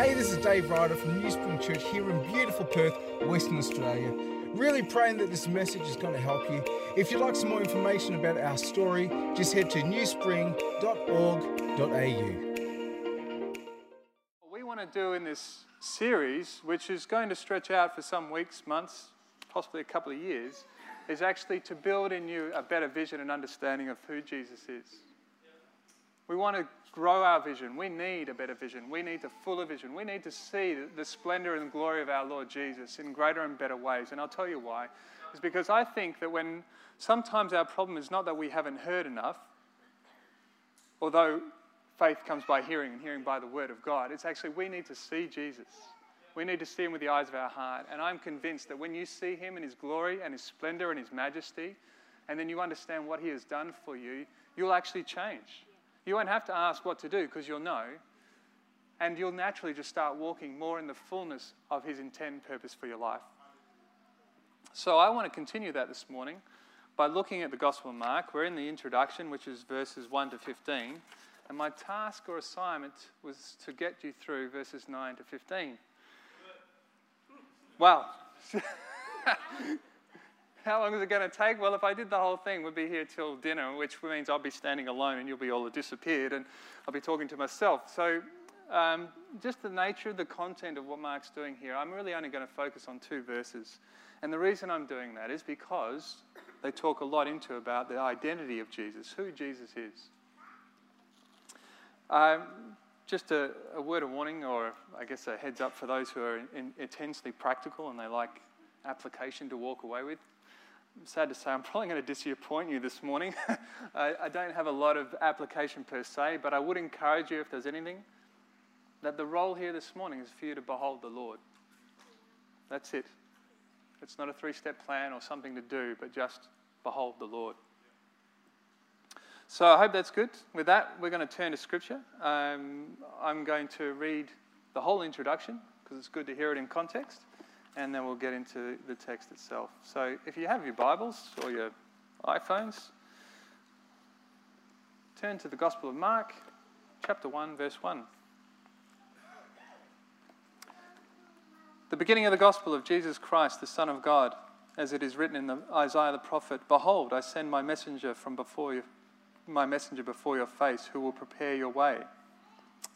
Hey, this is Dave Ryder from New Spring Church here in beautiful Perth, Western Australia. Really praying that this message is going to help you. If you'd like some more information about our story, just head to newspring.org.au. What we want to do in this series, which is going to stretch out for some weeks, months, possibly a couple of years, is actually to build in you a better vision and understanding of who Jesus is. We want to grow our vision. We need a better vision. We need a fuller vision. We need to see the splendor and glory of our Lord Jesus in greater and better ways. And I'll tell you why. It's because I think that when sometimes our problem is not that we haven't heard enough, although faith comes by hearing and hearing by the word of God, it's actually we need to see Jesus. We need to see him with the eyes of our heart. And I'm convinced that when you see him in his glory and his splendor and his majesty, and then you understand what he has done for you, you'll actually change. You won't have to ask what to do because you'll know. And you'll naturally just start walking more in the fullness of His intent purpose for your life. So I want to continue that this morning by looking at the Gospel of Mark. We're in the introduction, which is verses 1 to 15. And my task or assignment was to get you through verses 9 to 15. Well, How long is it going to take? Well, if I did the whole thing, we'd be here till dinner, which means I'll be standing alone and you'll be all disappeared and I'll be talking to myself. So, um, just the nature of the content of what Mark's doing here, I'm really only going to focus on two verses. And the reason I'm doing that is because they talk a lot into about the identity of Jesus, who Jesus is. Um, just a, a, word of warning, or I guess a heads up for those who are in, in, intensely practical and they like application to walk away with. I'm sad to say I'm probably going to disappoint you this morning. I, I, don't have a lot of application per se, but I would encourage you, if there's anything, that the role here this morning is for you to behold the Lord. That's it. It's not a three step plan or something to do, but just behold the Lord. So I hope that's good. With that, we're going to turn to Scripture. Um, I'm going to read the whole introduction because it's good to hear it in context and then we'll get into the text itself. So if you have your Bibles or your iPhones, turn to the Gospel of Mark, chapter 1, verse 1. The beginning of the Gospel of Jesus Christ, the Son of God, as it is written in the Isaiah the prophet, Behold, I send my messenger from before you, my messenger before your face, who will prepare your way.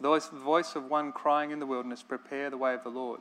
The voice of one crying in the wilderness, Prepare the way of the Lord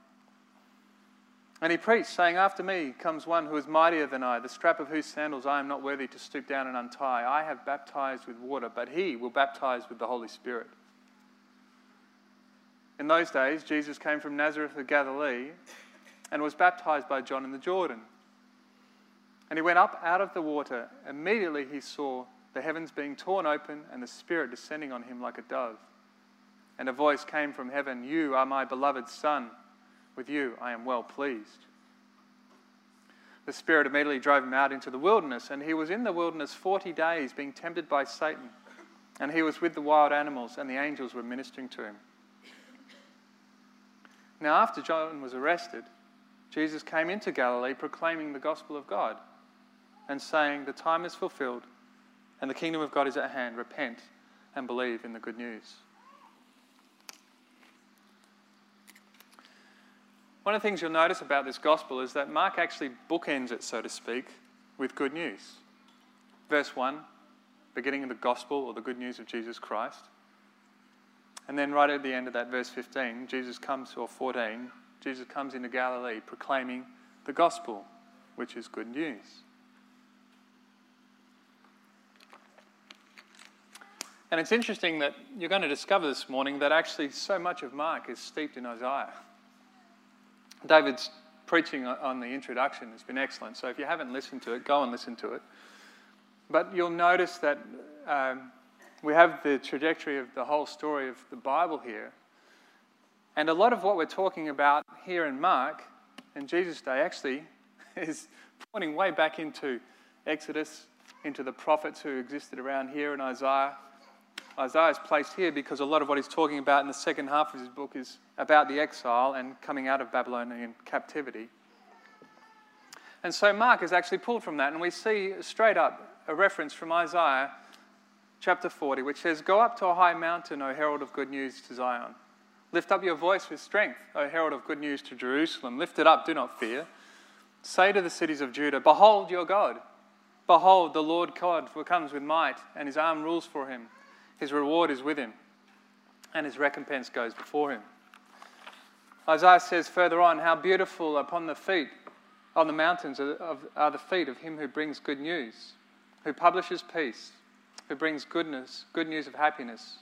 And he preached, saying, After me comes one who is mightier than I, the strap of whose sandals I am not worthy to stoop down and untie. I have baptized with water, but he will baptize with the Holy Spirit. In those days, Jesus came from Nazareth of Galilee and was baptized by John in the Jordan. And he went up out of the water. Immediately he saw the heavens being torn open and the Spirit descending on him like a dove. And a voice came from heaven You are my beloved Son with you I am well pleased. The Spirit immediately drove him out into the wilderness, and he was in the wilderness 40 days being tempted by Satan. And he was with the wild animals, and the angels were ministering to him. Now, after John was arrested, Jesus came into Galilee proclaiming the gospel of God and saying, The time is fulfilled, and the kingdom of God is at hand. Repent and believe in the good news. One of the things you'll notice about this gospel is that Mark actually bookends it, so to speak, with good news. Verse 1, beginning of the gospel or the good news of Jesus Christ. And then right at the end of that, verse 15, Jesus comes, or 14, Jesus comes into Galilee proclaiming the gospel, which is good news. And it's interesting that you're going to discover this morning that actually so much of Mark is steeped in Isaiah. David's preaching on the introduction has been excellent. So if you haven't listened to it, go and listen to it. But you'll notice that um, we have the trajectory of the whole story of the Bible here. And a lot of what we're talking about here in Mark and Jesus' day actually is pointing way back into Exodus, into the prophets who existed around here in Isaiah. Isaiah is placed here because a lot of what he's talking about in the second half of his book is about the exile and coming out of Babylonian captivity. And so Mark is actually pulled from that, and we see straight up a reference from Isaiah chapter 40, which says, Go up to a high mountain, O herald of good news to Zion. Lift up your voice with strength, O herald of good news to Jerusalem. Lift it up, do not fear. Say to the cities of Judah, Behold your God. Behold, the Lord God who comes with might, and his arm rules for him. His reward is with him, and his recompense goes before him. Isaiah says further on, How beautiful upon the feet, on the mountains, are the feet of him who brings good news, who publishes peace, who brings goodness, good news of happiness,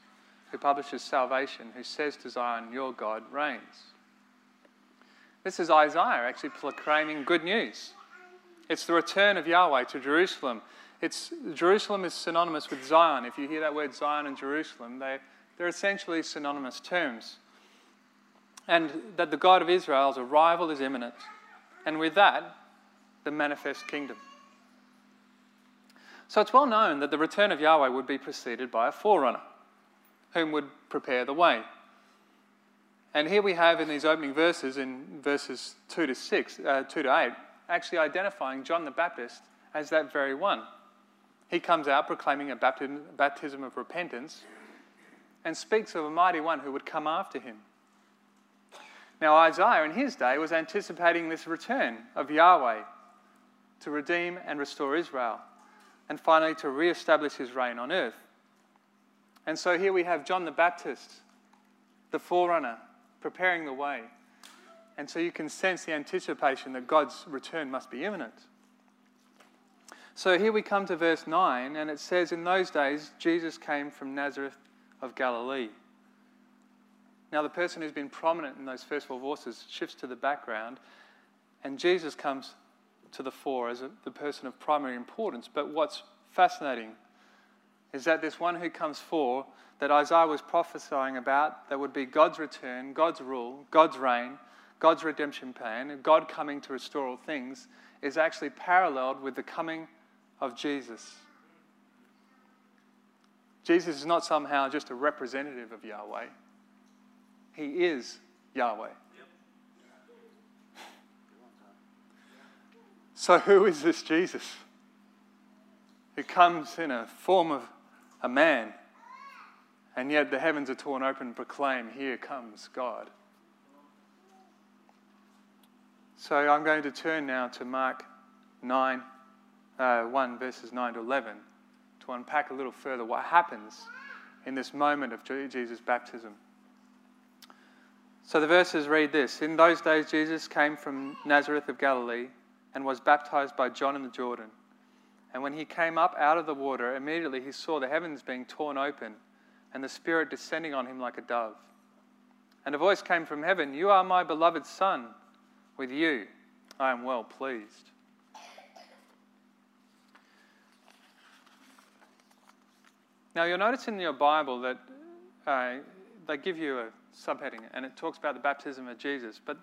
who publishes salvation, who says to Zion, Your God reigns. This is Isaiah actually proclaiming good news. It's the return of Yahweh to Jerusalem. It's, Jerusalem is synonymous with Zion. If you hear that word Zion and Jerusalem, they, they're essentially synonymous terms. And that the God of Israel's arrival is imminent. And with that, the manifest kingdom. So it's well known that the return of Yahweh would be preceded by a forerunner, whom would prepare the way. And here we have in these opening verses, in verses 2 to 6, uh, 2 to 8, actually identifying John the Baptist as that very one. He comes out proclaiming a baptism of repentance and speaks of a mighty one who would come after him. Now, Isaiah in his day was anticipating this return of Yahweh to redeem and restore Israel and finally to re establish his reign on earth. And so here we have John the Baptist, the forerunner, preparing the way. And so you can sense the anticipation that God's return must be imminent. So here we come to verse 9, and it says, In those days, Jesus came from Nazareth of Galilee. Now, the person who's been prominent in those first four verses shifts to the background, and Jesus comes to the fore as a, the person of primary importance. But what's fascinating is that this one who comes for that Isaiah was prophesying about, that would be God's return, God's rule, God's reign, God's redemption plan, God coming to restore all things, is actually paralleled with the coming of Jesus. Jesus is not somehow just a representative of Yahweh, He is Yahweh. So, who is this Jesus who comes in a form of a man, and yet the heavens are torn open and proclaim, Here comes God? So, I'm going to turn now to Mark 9, uh, 1, verses 9 to 11, to unpack a little further what happens in this moment of Jesus' baptism. So, the verses read this In those days, Jesus came from Nazareth of Galilee and was baptized by John in the Jordan. And when he came up out of the water, immediately he saw the heavens being torn open and the Spirit descending on him like a dove. And a voice came from heaven You are my beloved Son. With you I am well pleased. Now, you'll notice in your Bible that uh, they give you a subheading and it talks about the baptism of Jesus. But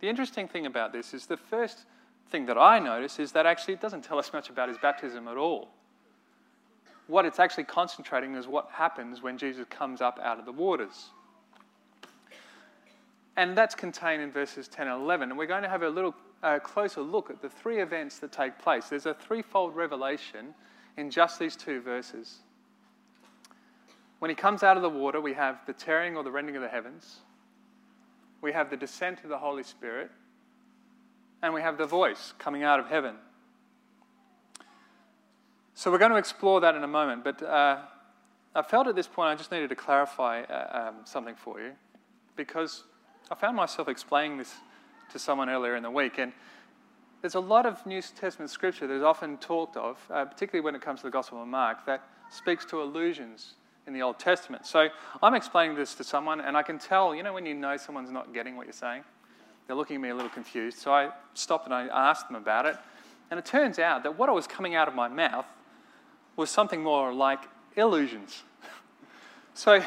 the interesting thing about this is the first thing that I notice is that actually it doesn't tell us much about his baptism at all. What it's actually concentrating is what happens when Jesus comes up out of the waters. And that's contained in verses 10 and 11. And we're going to have a little uh, closer look at the three events that take place. There's a threefold revelation in just these two verses. When he comes out of the water, we have the tearing or the rending of the heavens, we have the descent of the Holy Spirit, and we have the voice coming out of heaven. So we're going to explore that in a moment, but uh, I felt at this point I just needed to clarify uh, um, something for you. Because I found myself explaining this to someone earlier in the week, and there's a lot of New Testament scripture that is often talked of, uh, particularly when it comes to the Gospel of Mark, that speaks to allusions in the Old Testament. So I'm explaining this to someone, and I can tell, you know, when you know someone's not getting what you're saying? They're looking at me a little confused. So I stopped and I asked them about it. And it turns out that what I was coming out of my mouth was something more like illusions. so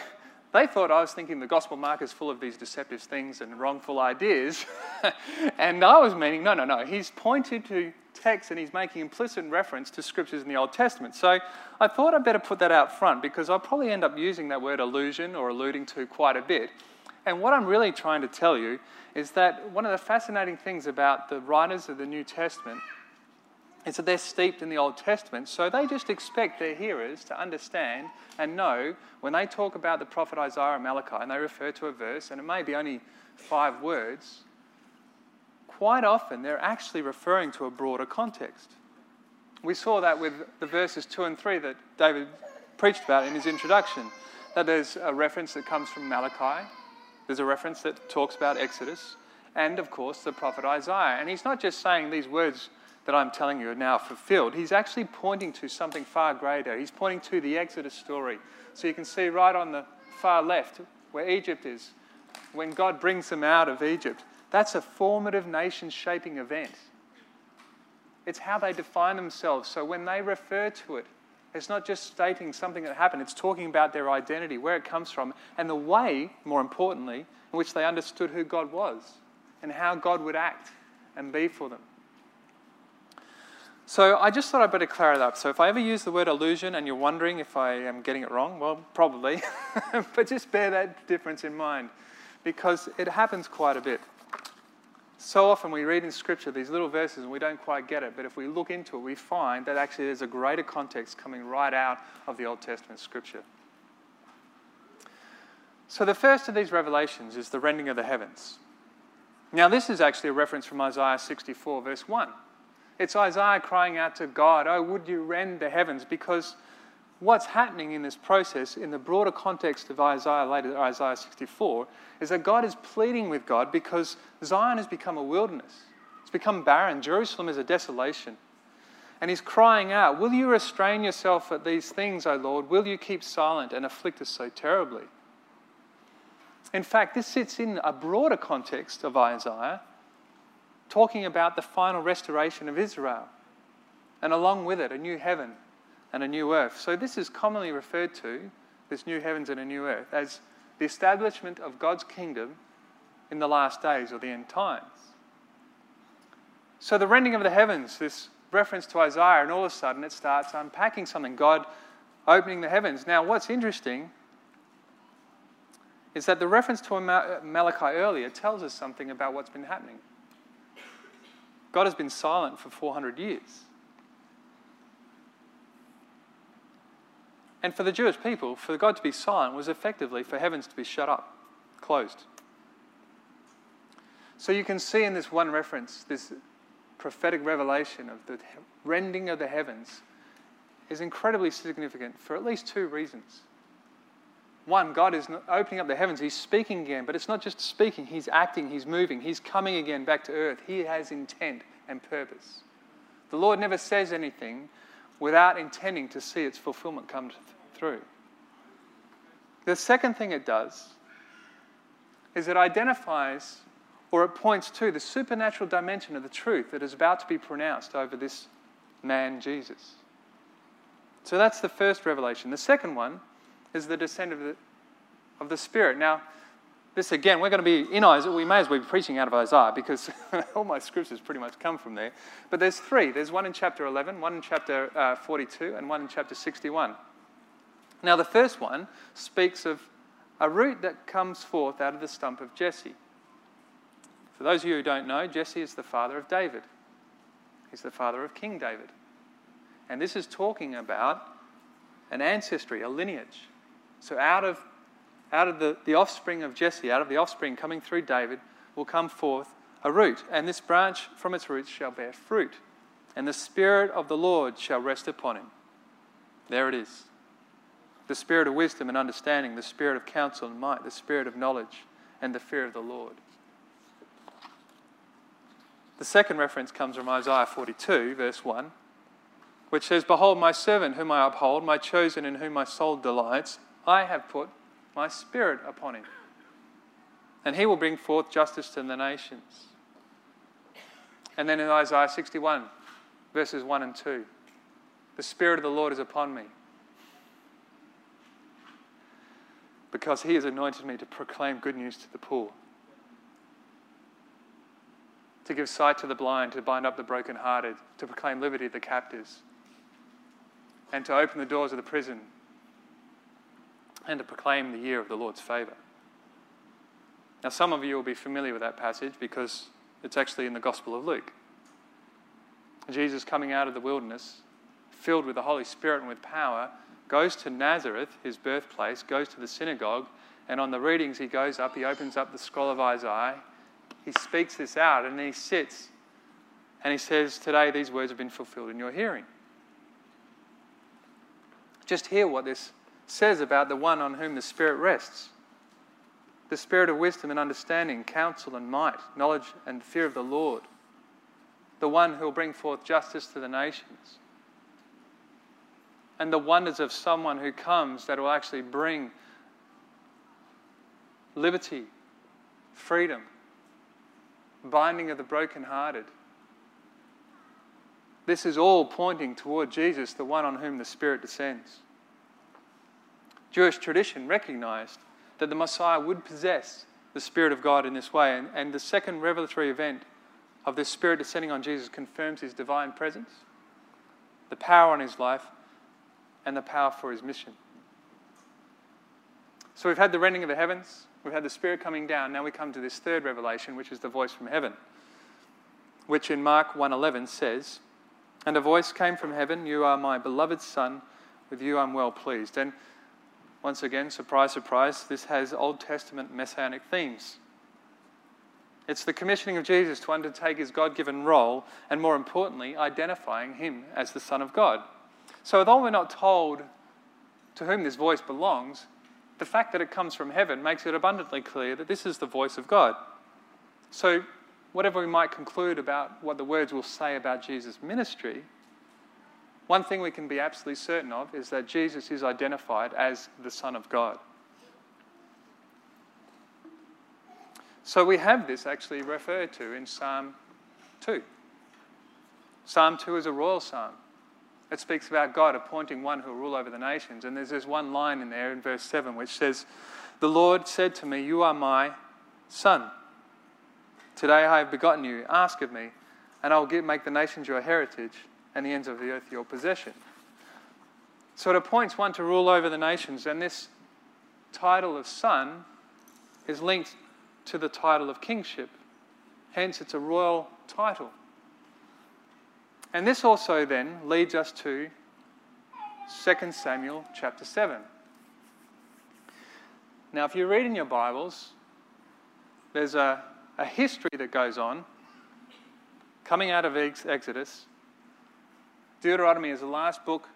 they thought I was thinking the Gospel Mark is full of these deceptive things and wrongful ideas. and I was meaning, no, no, no. He's pointed to text and he's making implicit reference to scriptures in the Old Testament. So I thought I'd better put that out front because I'll probably end up using that word allusion or alluding to quite a bit. And what I'm really trying to tell you is that one of the fascinating things about the writers of the New Testament is that they're steeped in the Old Testament, so they just expect their hearers to understand and know when they talk about the prophet Isaiah and Malachi and they refer to a verse, and it may be only five words, quite often they're actually referring to a broader context. We saw that with the verses 2 and 3 that David preached about in his introduction. That there's a reference that comes from Malachi, there's a reference that talks about Exodus, and of course the prophet Isaiah. And he's not just saying these words that I'm telling you are now fulfilled, he's actually pointing to something far greater. He's pointing to the Exodus story. So you can see right on the far left where Egypt is, when God brings them out of Egypt. That's a formative nation shaping event. It's how they define themselves. So when they refer to it, it's not just stating something that happened, it's talking about their identity, where it comes from, and the way, more importantly, in which they understood who God was and how God would act and be for them. So I just thought I'd better clear it up. So if I ever use the word illusion and you're wondering if I am getting it wrong, well, probably. but just bear that difference in mind because it happens quite a bit. So often we read in Scripture these little verses and we don't quite get it, but if we look into it, we find that actually there's a greater context coming right out of the Old Testament Scripture. So the first of these revelations is the rending of the heavens. Now, this is actually a reference from Isaiah 64, verse 1. It's Isaiah crying out to God, Oh, would you rend the heavens? Because what's happening in this process, in the broader context of Isaiah, later Isaiah 64, is that God is pleading with God because Zion has become a wilderness. It's become barren. Jerusalem is a desolation. And he's crying out, Will you restrain yourself at these things, O Lord? Will you keep silent and afflict us so terribly? In fact, this sits in a broader context of Isaiah, talking about the final restoration of Israel, and along with it, a new heaven and a new earth. So, this is commonly referred to, this new heavens and a new earth, as the establishment of God's kingdom in the last days or the end times. So, the rending of the heavens, this reference to Isaiah, and all of a sudden it starts unpacking something God opening the heavens. Now, what's interesting is that the reference to Malachi earlier tells us something about what's been happening. God has been silent for 400 years. And for the Jewish people, for God to be silent was effectively for heavens to be shut up, closed. So you can see in this one reference, this prophetic revelation of the rending of the heavens is incredibly significant for at least two reasons. One, God is opening up the heavens. He's speaking again, but it's not just speaking, He's acting, He's moving, He's coming again back to earth. He has intent and purpose. The Lord never says anything without intending to see its fulfillment come through. The second thing it does is it identifies or it points to the supernatural dimension of the truth that is about to be pronounced over this man, Jesus. So that's the first revelation. The second one is the descent of the, of the Spirit. Now, this again, we're going to be in Isaiah. We may as well be preaching out of Isaiah because all my scriptures pretty much come from there. But there's three. There's one in chapter 11, one in chapter uh, 42, and one in chapter 61. Now, the first one speaks of a root that comes forth out of the stump of Jesse. For those of you who don't know, Jesse is the father of David. He's the father of King David. And this is talking about an ancestry, a lineage. So, out of out of the, the offspring of Jesse, out of the offspring coming through David, will come forth a root, and this branch from its roots shall bear fruit, and the Spirit of the Lord shall rest upon him. There it is. The Spirit of wisdom and understanding, the Spirit of counsel and might, the Spirit of knowledge and the fear of the Lord. The second reference comes from Isaiah 42, verse 1, which says, Behold, my servant whom I uphold, my chosen in whom my soul delights, I have put my spirit upon him. And he will bring forth justice to the nations. And then in Isaiah 61, verses 1 and 2, the Spirit of the Lord is upon me. because he has anointed me to proclaim good news to the poor, to give sight to the blind, to bind up the brokenhearted, to proclaim liberty to the captives, and to open the doors of the prison, and to proclaim the year of the Lord's favour. Now, some of you will be familiar with that passage because it's actually in the Gospel of Luke. Jesus coming out of the wilderness, filled with the Holy Spirit and with power, goes to Nazareth, his birthplace, goes to the synagogue, and on the readings he goes up, he opens up the scroll of Isaiah, he speaks this out, and then he sits and he says, Today these words have been fulfilled in your hearing. Just hear what this says about the one on whom the Spirit rests the Spirit of wisdom and understanding, counsel and might, knowledge and fear of the Lord, the one who will bring forth justice to the nations and the wonders of someone who comes that will actually bring liberty, freedom, binding of the brokenhearted. This is all pointing toward Jesus, the one on whom the Spirit descends. Jewish tradition recognized that the Messiah would possess the Spirit of God in this way, and, and the second revelatory event of this Spirit descending on Jesus confirms his divine presence, the power on his life, and the power for his mission. So we've had the rending of the heavens, we've had the Spirit coming down. Now we come to this third revelation, which is the voice from heaven, which in Mark 1:11 says, "And a voice came from heaven, you are my beloved son, with you I'm well pleased." And once again, surprise, surprise, this has Old Testament messianic themes. It's the commissioning of Jesus to undertake his God given role, and more importantly, identifying him as the Son of God. So, although we're not told to whom this voice belongs, the fact that it comes from heaven makes it abundantly clear that this is the voice of God. So, whatever we might conclude about what the words will say about Jesus' ministry, one thing we can be absolutely certain of is that Jesus is identified as the Son of God. So we have this actually referred to in Psalm 2. Psalm 2 is a royal psalm. It speaks about God appointing one who will rule over the nations. And there's this one line in there in verse 7 which says, The Lord said to me, You are my son. Today I have begotten you. Ask of me, and I will make the nations your heritage and the ends of the earth your possession. So it appoints one to rule over the nations, and this title of son is linked to the title of kingship. Hence, it's a royal title. And this also then leads us to 2 Samuel chapter 7. Now, if you read in your Bibles, there's a, a history that goes on coming out of Exodus. Deuteronomy is the last book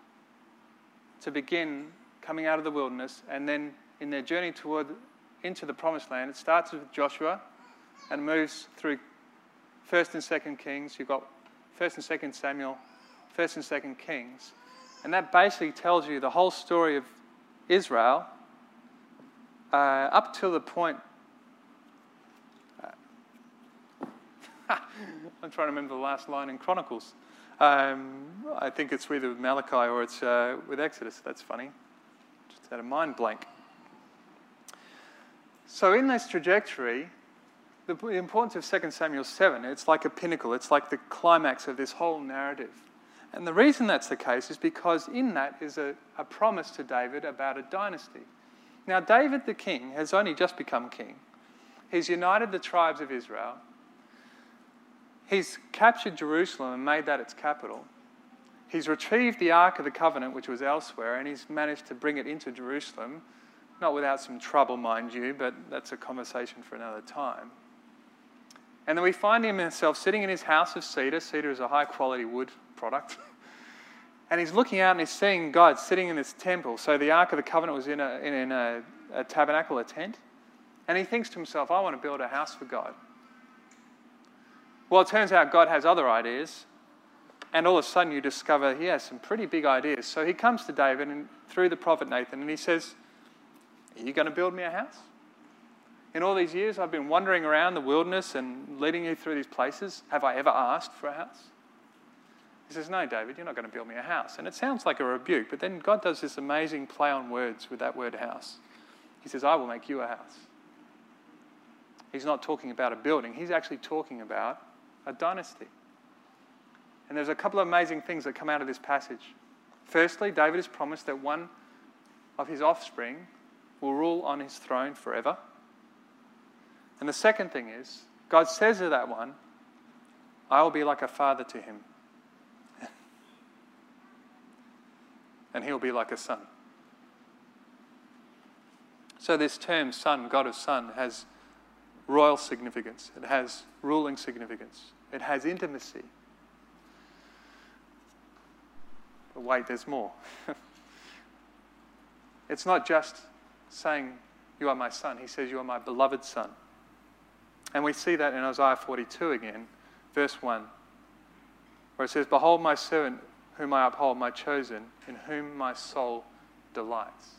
to begin coming out of the wilderness, and then in their journey toward into the promised land, it starts with Joshua and moves through First and Second Kings. You've got First and Second Samuel, First and Second Kings, and that basically tells you the whole story of Israel uh, up to the point. I'm trying to remember the last line in Chronicles. Um, I think it's either with Malachi or it's uh, with Exodus. That's funny. Just had a mind blank. So, in this trajectory, the importance of 2 Samuel 7, it's like a pinnacle, it's like the climax of this whole narrative. And the reason that's the case is because in that is a, a promise to David about a dynasty. Now, David the king has only just become king. He's united the tribes of Israel. He's captured Jerusalem and made that its capital. He's retrieved the Ark of the Covenant, which was elsewhere, and he's managed to bring it into Jerusalem. Not without some trouble, mind you, but that's a conversation for another time. And then we find him himself sitting in his house of cedar. Cedar is a high quality wood product. and he's looking out and he's seeing God sitting in this temple. So the Ark of the Covenant was in a, in a, a tabernacle, a tent. And he thinks to himself, I want to build a house for God. Well, it turns out God has other ideas. And all of a sudden, you discover he has some pretty big ideas. So he comes to David and through the prophet Nathan and he says, Are you going to build me a house? In all these years, I've been wandering around the wilderness and leading you through these places. Have I ever asked for a house? He says, No, David, you're not going to build me a house. And it sounds like a rebuke, but then God does this amazing play on words with that word house. He says, I will make you a house. He's not talking about a building, he's actually talking about a dynasty. And there's a couple of amazing things that come out of this passage. Firstly, David is promised that one of his offspring will rule on his throne forever. And the second thing is, God says to that one, I will be like a father to him, and he'll be like a son. So, this term, son, God of son, has royal significance, it has ruling significance, it has intimacy. But wait, there's more. it's not just saying, You are my son. He says, You are my beloved son. And we see that in Isaiah 42 again, verse 1, where it says, Behold my servant, whom I uphold, my chosen, in whom my soul delights.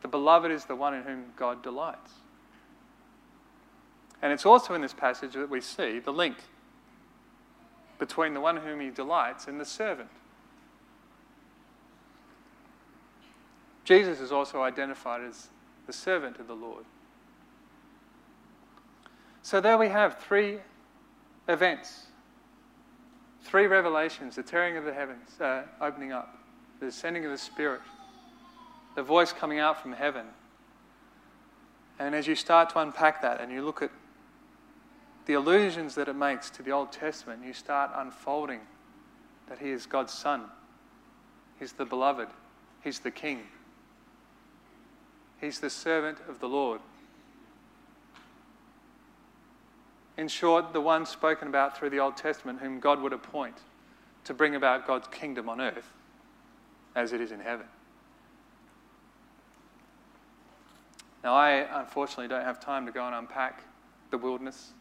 The beloved is the one in whom God delights. And it's also in this passage that we see the link between the one whom he delights and the servant. Jesus is also identified as the servant of the Lord. So there we have three events, three revelations the tearing of the heavens, uh, opening up, the descending of the Spirit, the voice coming out from heaven. And as you start to unpack that and you look at the allusions that it makes to the Old Testament, you start unfolding that He is God's Son, He's the beloved, He's the King. He's the servant of the Lord. In short, the one spoken about through the Old Testament, whom God would appoint to bring about God's kingdom on earth as it is in heaven. Now, I unfortunately don't have time to go and unpack the wilderness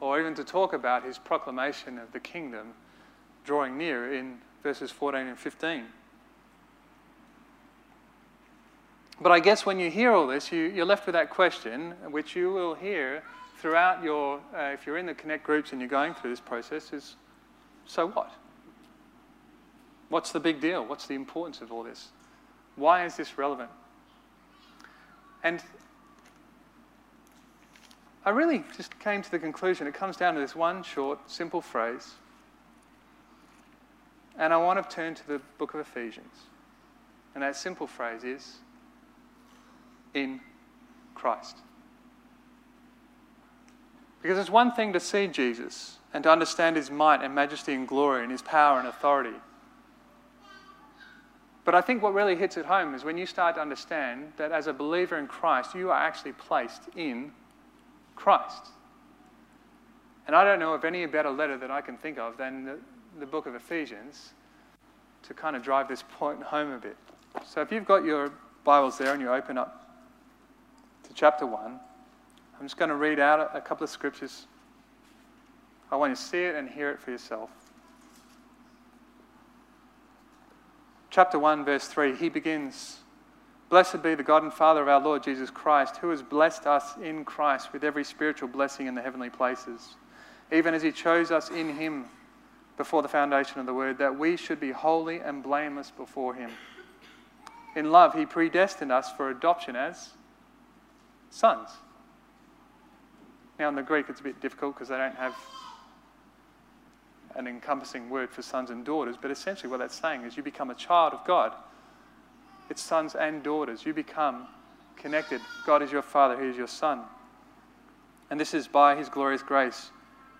or even to talk about his proclamation of the kingdom drawing near in verses 14 and 15. But I guess when you hear all this, you, you're left with that question, which you will hear throughout your, uh, if you're in the Connect groups and you're going through this process, is so what? What's the big deal? What's the importance of all this? Why is this relevant? And I really just came to the conclusion it comes down to this one short, simple phrase. And I want to turn to the book of Ephesians. And that simple phrase is in Christ. Because it's one thing to see Jesus and to understand his might and majesty and glory and his power and authority. But I think what really hits it home is when you start to understand that as a believer in Christ, you are actually placed in Christ. And I don't know of any better letter that I can think of than the, the book of Ephesians to kind of drive this point home a bit. So if you've got your Bibles there and you open up to chapter 1. I'm just going to read out a couple of scriptures. I want you to see it and hear it for yourself. Chapter 1, verse 3, he begins Blessed be the God and Father of our Lord Jesus Christ, who has blessed us in Christ with every spiritual blessing in the heavenly places, even as he chose us in him before the foundation of the world, that we should be holy and blameless before him. In love, he predestined us for adoption as sons. Now, in the Greek, it's a bit difficult because they don't have an encompassing word for sons and daughters, but essentially what that's saying is you become a child of God. It's sons and daughters. You become connected. God is your father, He is your son. And this is by His glorious grace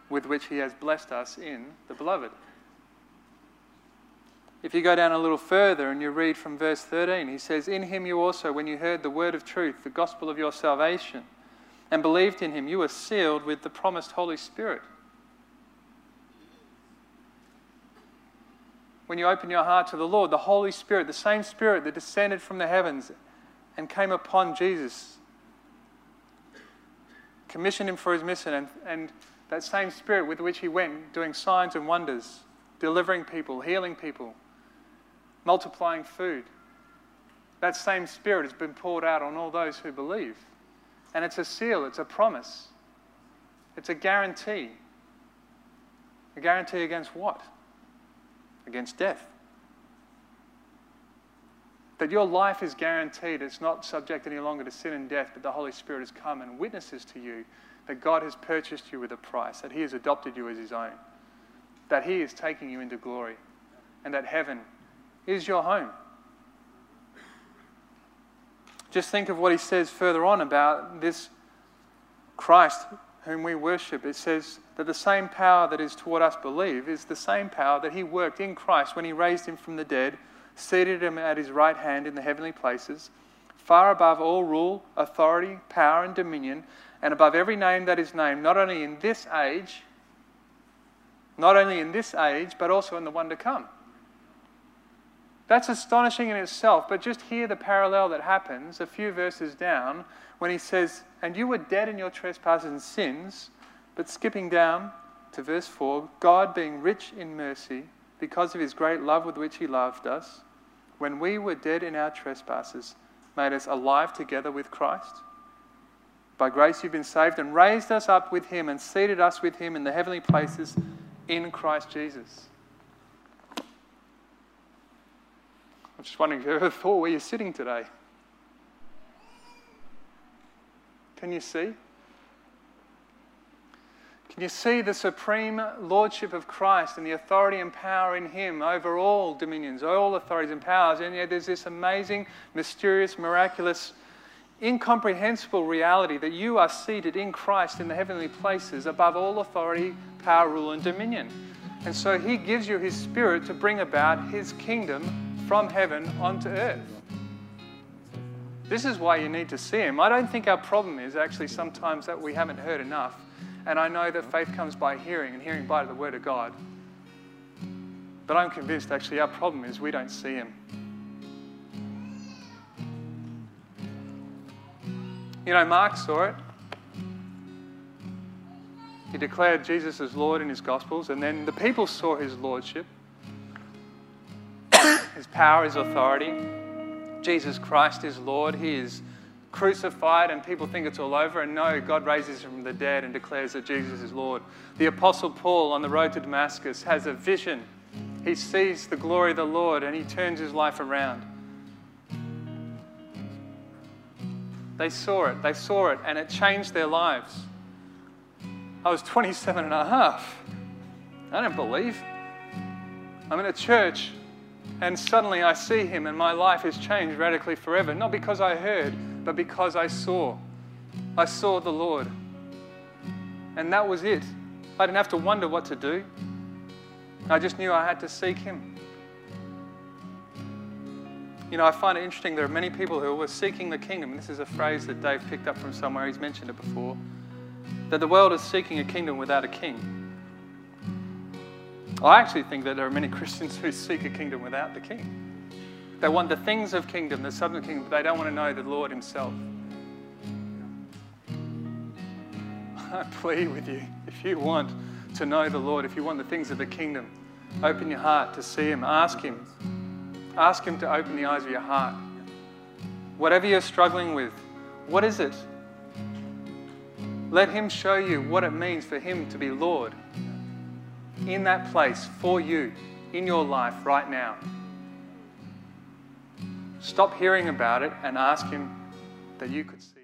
with which He has blessed us in the beloved. If you go down a little further and you read from verse 13, he says, In him you also, when you heard the word of truth, the gospel of your salvation, and believed in him, you were sealed with the promised Holy Spirit. When you open your heart to the Lord, the Holy Spirit, the same Spirit that descended from the heavens and came upon Jesus, commissioned him for his mission, and, and that same Spirit with which he went, doing signs and wonders, delivering people, healing people multiplying food. That same Spirit has been poured out on all those who believe. And it's a seal, it's a promise, it's a guarantee. A guarantee against what? Against death. that your life is guaranteed. It's not subject any longer to sin and death, but the Holy Spirit has come and witnesses to you that God has purchased you with a price, that He has adopted you as His own, that He is taking you into glory, and that heaven is your home. Just think of what He says further on about this Christ whom we worship. It says that the same power that is toward us believe is the same power that He worked in Christ when He raised Him from the dead seated him at his right hand in the heavenly places, far above all rule, authority, power, and dominion, and above every name that is named, not only in this age, not only in this age, but also in the one to come. That's astonishing in itself, but just hear the parallel that happens a few verses down when he says, And you were dead in your trespasses and sins, but skipping down to verse 4, God being rich in mercy, because of his great love with which he loved us, when we were dead in our trespasses, made us alive together with Christ. By grace you've been saved and raised us up with him and seated us with him in the heavenly places in Christ Jesus. I'm just wondering if you ever thought where you're sitting today. Can you see? Can you see the supreme lordship of Christ and the authority and power in Him over all dominions, all authorities and powers? And yet there's this amazing, mysterious, miraculous, incomprehensible reality that you are seated in Christ in the heavenly places above all authority, power, rule, and dominion. And so He gives you His Spirit to bring about His kingdom from heaven onto earth. This is why you need to see Him. I don't think our problem is actually sometimes that we haven't heard enough and I know that faith comes by hearing, and hearing by the Word of God. But I'm convinced actually our problem is we don't see Him. You know, Mark saw it. He declared Jesus as Lord in his Gospels, and then the people saw his Lordship, his power, his authority. Jesus Christ is Lord. He is crucified and people think it's all over. And no, God raises him from the dead and declares that Jesus is Lord. The Apostle Paul on the road to Damascus has a vision. He sees the glory of the Lord and he turns his life around. They saw it, they saw it, and it changed their lives. I was 27 and a half. I don't believe. I'm in a church, and suddenly I see him, and my life has changed radically forever. Not because I heard, but because I saw. I saw the Lord. And that was it. I didn't have to wonder what to do. I just knew I had to seek Him. You know, I find it interesting. There are many people who are seeking the kingdom. This is a phrase that Dave picked up from somewhere. He's mentioned it before. That the world is seeking a kingdom without a king. I actually think that there are many Christians who seek a kingdom without the king. They want the things of kingdom, the southern kingdom, but they don't want to know the Lord Himself. I plead with you, if you want to know the Lord, if you want the things of the kingdom, open your heart to see Him. Ask Him. Ask Him to open the eyes of your heart. Whatever you're struggling with, what is it? Let Him show you what it means for Him to be Lord in that place for you, in your life right now. Stop hearing about it and ask Him that you could see.